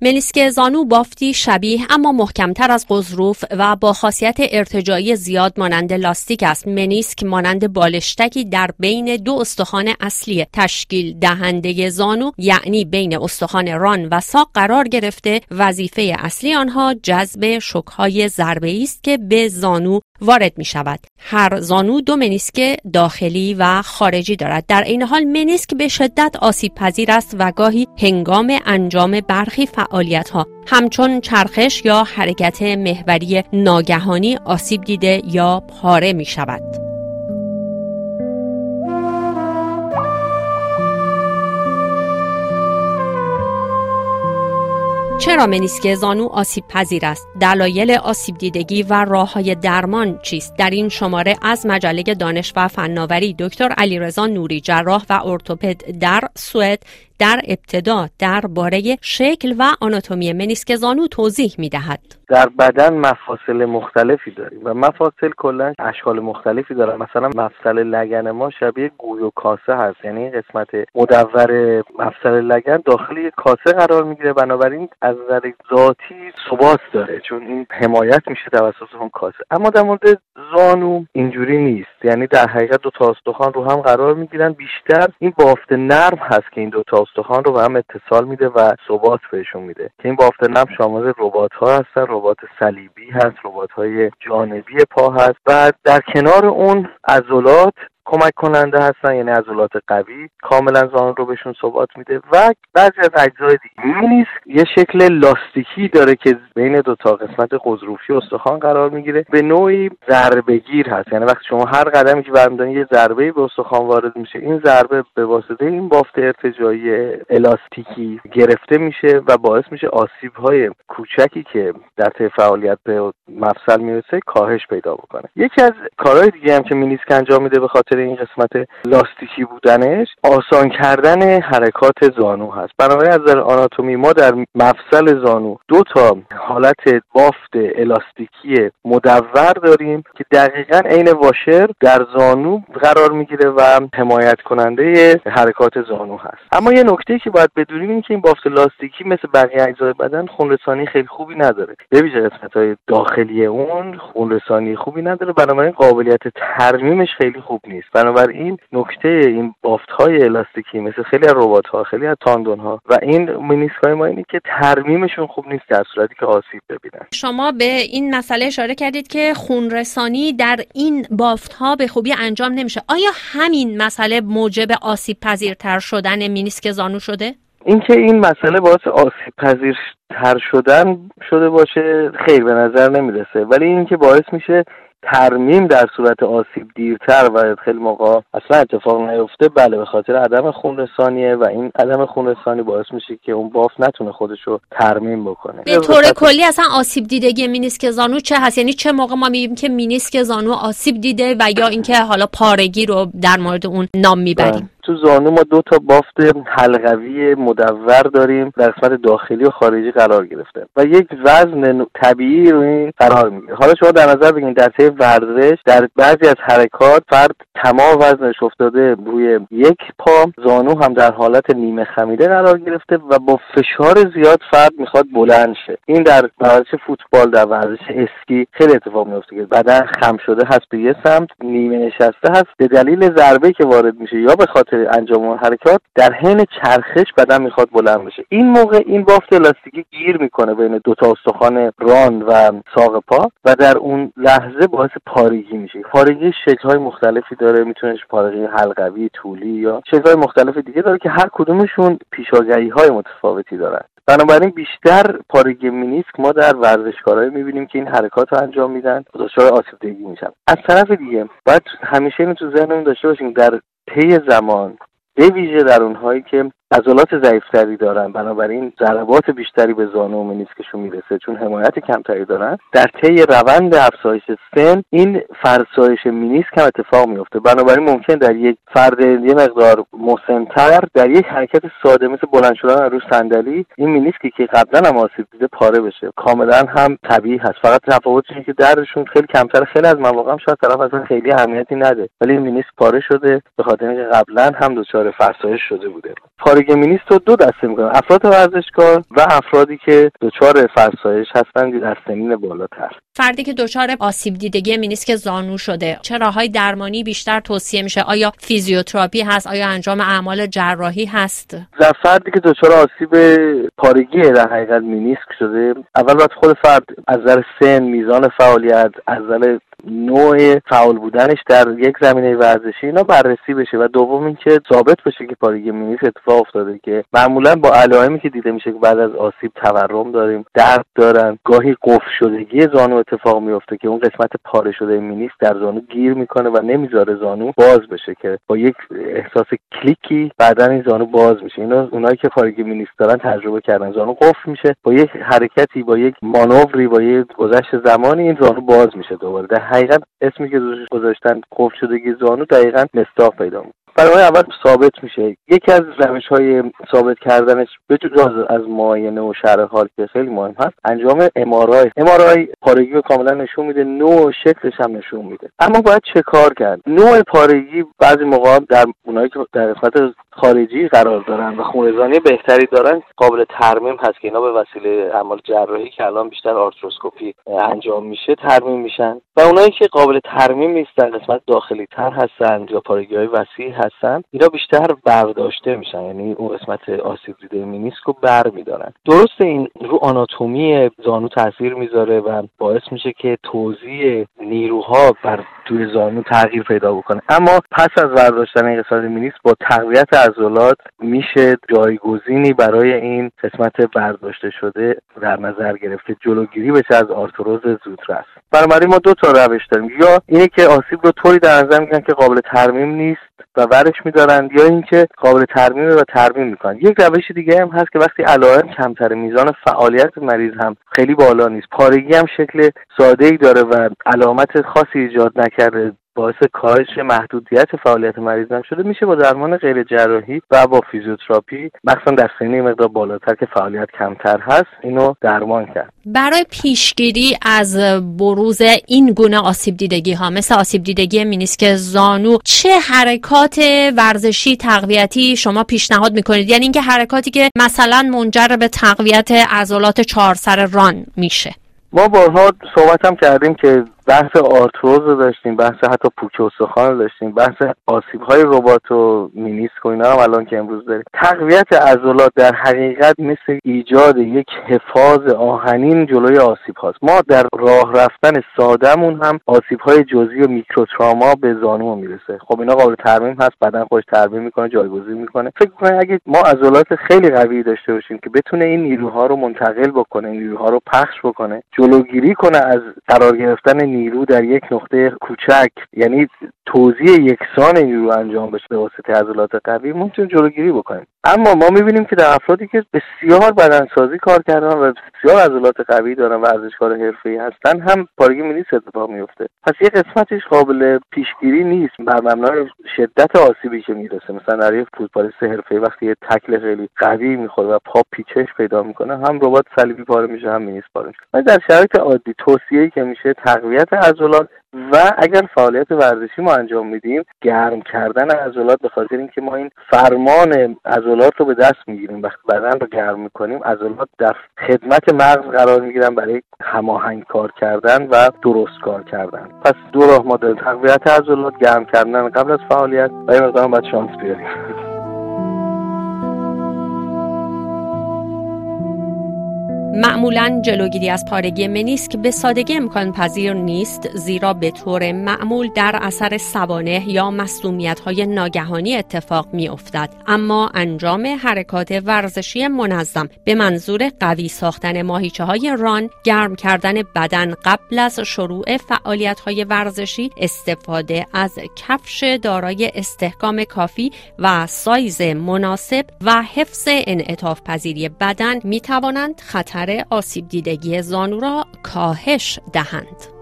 ملیسک زانو بافتی شبیه اما محکمتر از قضروف و با خاصیت ارتجایی زیاد مانند لاستیک است منیسک مانند بالشتکی در بین دو استخوان اصلی تشکیل دهنده زانو یعنی بین استخوان ران و ساق قرار گرفته وظیفه اصلی آنها جذب شکهای ضربه است که به زانو وارد می شود. هر زانو دو منیسک داخلی و خارجی دارد. در این حال منیسک به شدت آسیب پذیر است و گاهی هنگام انجام برخی فعالیت ها همچون چرخش یا حرکت محوری ناگهانی آسیب دیده یا پاره می شود. چرا منیسک زانو آسیب پذیر است؟ دلایل آسیب دیدگی و راه های درمان چیست؟ در این شماره از مجله دانش و فناوری دکتر علیرضا نوری جراح و ارتوپد در سوئد در ابتدا درباره شکل و آناتومی منیسک زانو توضیح می دهد. در بدن مفاصل مختلفی داریم و مفاصل کلا اشکال مختلفی دارن. مثلا مفصل لگن ما شبیه گوی و کاسه هست. یعنی قسمت مدور مفصل لگن داخل یک کاسه قرار می‌گیره. بنابراین از نظر ذاتی ثبات داره چون این حمایت میشه توسط اون کاسه. اما در مورد زانو اینجوری نیست. یعنی در حقیقت دو تا استخوان رو هم قرار می‌گیرن. بیشتر این بافت نرم هست که این دو تا استخوان رو به هم اتصال میده و ثبات بهشون میده. که این بافت نرم شامل ربات ها هستن. ربات صلیبی هست ربات های جانبی پا هست. و در کنار اون عضلات کمک کننده هستن یعنی عضلات قوی کاملا زانو رو بهشون ثبات میده. و بعضی از اجزای دیگه نیست. یه شکل لاستیکی داره که بین دو تا قسمت قضروفی استخوان قرار می‌گیره. به نوعی ضربهگیر هست. یعنی وقتی شما هر قدمی که برمیدارین یه ضربه به استخوان وارد میشه این ضربه به واسطه این بافت ارتجایی الاستیکی گرفته میشه و باعث میشه آسیب های کوچکی که در طی فعالیت به مفصل می‌رسه کاهش پیدا بکنه. یکی از کارهای دیگه هم که مینیسک انجام میده به خاطر این قسمت لاستیکی بودنش آسان کردن حرکات زانو هست. بنابراین از نظر آناتومی ما در مفصل زانو دو تا حالت بافت الاستیکی مدور داریم که دقیقا عین واشر در زانو قرار می‌گیره و حمایت کننده حرکات زانو هست. اما یه نکته که باید بدونیم این که این بافت لاستیکی مثل بقیه اجزای بدن خونرسانی خیلی خوبی نداره. به قسمت های داخلی اون خونرسانی خوبی نداره. بنابراین قابلیت ترمیمش خیلی خوب نیست. بنابراین نکته این بافت های الاستیکی مثل خیلی از ربات ها خیلی از تاندون ها و این مینیسک های ما اینه که ترمیمشون خوب نیست در صورتی که آسیب ببینن. شما به این مسئله اشاره کردید که خونرسانی در این بافت ها به خوبی انجام نمیشه. آیا همین مسئله موجب آسیب پذیرتر شدن مینیسک زانو شده؟ اینکه این مسئله باعث آسیب پذیر تر شدن شده باشه خیر به نظر نمی‌رسه. ولی اینکه باعث میشه ترمیم در صورت آسیب دیرتر و خیلی موقع اصلا اتفاق نیفته. بله به خاطر عدم خونرسانیه و این عدم خونرسانی باعث میشه که اون باف نتونه خودش رو ترمیم بکنه. به طور کلی اصلا آسیب دیدگی مینیسک زانو چه هست؟ یعنی چه موقع ما میگیم که مینیسک زانو آسیب دیده و یا اینکه حالا پارگی رو در مورد اون نام می‌بریم؟ تو زانو ما دو تا بافت حلقوی مدور داریم در قسمت داخلی و خارجی قرار گرفته و یک وزن طبیعی روی قرار می‌گیره حالا شما در نظر بگیرید در طی ورزش در بعضی از حرکات فرد تمام وزنش افتاده روی یک پا زانو هم در حالت نیمه خمیده قرار گرفته و با فشار زیاد فرد می‌خواد بلند شه. این در ورزش فوتبال در ورزش اسکی خیلی اتفاق میفته که بدن خم شده هست به یه سمت نیمه نشسته هست. به دلیل ضربه که وارد میشه یا به خاطر انجام حرکات در حین چرخش بدن می‌خواد بلند بشه. این موقع این بافت الاستیکی گیر می‌کنه بین دو تا استخوان ران و ساق پا و در اون لحظه باعث پارگی میشه. پارگی شکل های مختلفی داره می‌تونه پارگی حلقوی طولی یا شکل های مختلف دیگه داره که هر کدومشون پیشاگهی های متفاوتی دارن. بنابراین بیشتر پارگی مینیسک ما در ورزشکارایی می‌بینیم که این حرکات رو انجام میدن. دچار آسیب میشن از طرف دیگه باید همیشه اینو تو ذهنمون داشته باشیم در طی زمان به ویژه در اونهایی که عضلات ضعیفتری دارن. بنابراین ضربات بیشتری به زانو و منیسکشون می‌رسه چون حمایت کمتری دارن. در طی روند افزایش سن این فرسایش مینیسک هم اتفاق میفته بنابراین ممکن در یک فرد یه مقدار مسنتر در یک حرکت ساده مثل بلند شدن روی صندلی این مینیسکی که قبلا هم آسیب دیده پاره بشه. کاملا هم طبیعی هست. فقط تفاوتش اینه که دردشون خیلی کمتر خیلی از مواقع هم شاید طرف اصلا خیلی اهمیتی نده. ولی مینیسک پاره شده. به خاطر اینکه قبلا هم دچار فرسایش شده بوده. مینیسک رو دو دسته می‌کنم افراد ورزشکار و افرادی که دچار فرسایش هستند در سنین بالاتر. فردی که دچار آسیب دیدگی مینیسک زانو شده. چه راههای درمانی بیشتر توصیه میشه؟ آیا فیزیوتراپی هست؟ آیا انجام اعمال جراحی هست؟ در فردی که دچار آسیب پارگی در حقیقت مینیسک شده اول باید خود فرد از نظر سن میزان فعالیت از نظر نوع فعال بودنش در یک زمینه ورزشی اینا بررسی بشه و دوم اینکه ثابت بشه که پارگی مینیسک اتفاق افتاده که معمولا با علائمی که دیده میشه که بعد از آسیب تورم داریم درد دارن گاهی قفل شدگی زانو اتفاق میفته که اون قسمت پاره شده مینیسک در زانو گیر می‌کنه و نمی‌ذاره زانو باز بشه که با یک احساس کلیکی بعدا این زانو باز میشه. اینا اونایی که پارگی منیسک دارن تجربه کردن. زانو قفل میشه با یک حرکتی با یک مانوری با یک گذشت زمانی این زانو باز میشه دوباره. حقیقت اسمی که گذاشتن قفل شدگی زانو دقیقا مصداق پیدا می‌کنه. برای اول ثابت میشه. یکی از روش های ثابت کردنش بعد از معاینه و شرح حال که خیلی مهم هست انجام MRI MRI پارگی رو کاملا نشون میده نوع شکلش هم نشون میده. اما باید چه کار کرد؟ نوع پارگی بعضی موقع در اونایی که در قسمت خارجی قرار دارن و خونرسانی بهتری دارن قابل ترمیم هست که اینا به وسیله اعمال جراحی که الان بیشتر آرتروسکوپی انجام میشه ترمیم میشن. و اونایی که قابل ترمیم نیستن قسمت داخلی تر هستن یا پارگی های وسیع هستن اینا بیشتر برداشته میشن یعنی اون قسمت آسیب دیده مینیسک رو بر میدارن. درست این رو آناتومی زانو تاثیر می‌ذاره و باعث میشه که توزیع نیروها بر توی زانو تغییر پیدا بکنه. اما پس از برداشتن قسمت مینیسک با تقویت عضلات میشه جایگزینی برای این قسمت برداشته شده در نظر گرفته. جلوگیری بشه از آرتروز زودرس. بنابراین ما دو تا روش داریم. یا اینه که آسیب رو طوری در نظر میگن که قابل ترمیم نیست و ورش میدارن یا اینکه قابل ترمیمه و ترمیم می‌کنن. یک روش دیگه هم هست که وقتی علائم کمتر میزان فعالیت مریض هم خیلی بالا نیست. پارگی هم شکل ساده ای داره و علامت خاصی ایجاد نکرده. باعث کاهش محدودیت فعالیت مریض هم شده میشه با درمان غیر جراحی و با فیزیوتراپی مخصوصا در سنی مقدار بالاتر که فعالیت کمتر هست اینو درمان کرد. برای پیشگیری از بروز این گونه آسیب دیدگی ها مثل آسیب دیدگی مینیسک زانو چه حرکات ورزشی تقویتی شما پیشنهاد می‌کنید؟ یعنی اینکه حرکاتی که مثلا منجر به تقویت عضلات چهار سر ران میشه. ما بارها صحبت هم کردیم که بحث آرتروز رو داشتیم بحث حتی پوک استخوان رو داشتیم بحث آسیب های ربات و مینیسک و اینا هم الان که امروز داریم. تقویت عضلات در حقیقت مثل ایجاد یک حفاظ آهنین جلوی آسیب هاست. ما در راه رفتن سادهمون هم آسیب های جزئی و میکروتراما به زانو می‌رسه. خب اینا قابل ترمیم هست بدن خودش ترمیم می‌کنه جایگزین می‌کنه. فکر کنید اگه ما عضلات خیلی قوی داشته باشیم که بتونه این نیروها رو منتقل بکنه نیروها رو پخش بکنه جلوگیری کنه از قرار گرفتن نیرو در یک نقطه کوچک یعنی توزیع یکسان نیرو انجام بشه به واسطه عضلات قوی می‌تونیم جلوگیری بکنیم. اما ما می‌بینیم که در افرادی که بسیار بدنسازی کار کردن و بسیار عضلات قوی دارن ورزشکار حرفه‌ای هستن هم پارگی مینیس اتفاق میفته پس یه قسمتش قابل پیشگیری نیست. بر مبنای شدت آسیبی که می‌رسه. مثلا در یک فوتبالیست حرفه‌ای وقتی یه تکل خیلی قوی می‌خوره و پا پیچش پیدا می‌کنه هم ربات صلیبی پاره میشه هم مینیس پاره میشه. در شرایط عادی توصیه‌ای که میشه تقویت عضلات و اگر فعالیت ورزشی ما انجام میدیم گرم کردن عضلات به خاطر اینکه ما این فرمان عضلات رو به دست می‌گیریم وقتی بدن رو گرم می‌کنیم عضلات در خدمت مغز قرار می‌گیرن برای هماهنگ کار کردن و درست کار کردن. پس دو راه ما داریم تقویت عضلات گرم کردن قبل از فعالیت و این مقدار باید شانس بیاریم. معمولا جلوگیری از پارگی منیسک به سادگی امکان پذیر نیست زیرا به طور معمول در اثر سوانه یا مسلومیت های ناگهانی اتفاق می افتد. اما انجام حرکات ورزشی منظم به منظور قوی ساختن ماهیچه های ران گرم کردن بدن قبل از شروع فعالیت های ورزشی استفاده از کفش دارای استحکام کافی و سایز مناسب و حفظ انعطاف پذیری بدن می توانند خطر آسیب دیدگی زانو را کاهش دهند.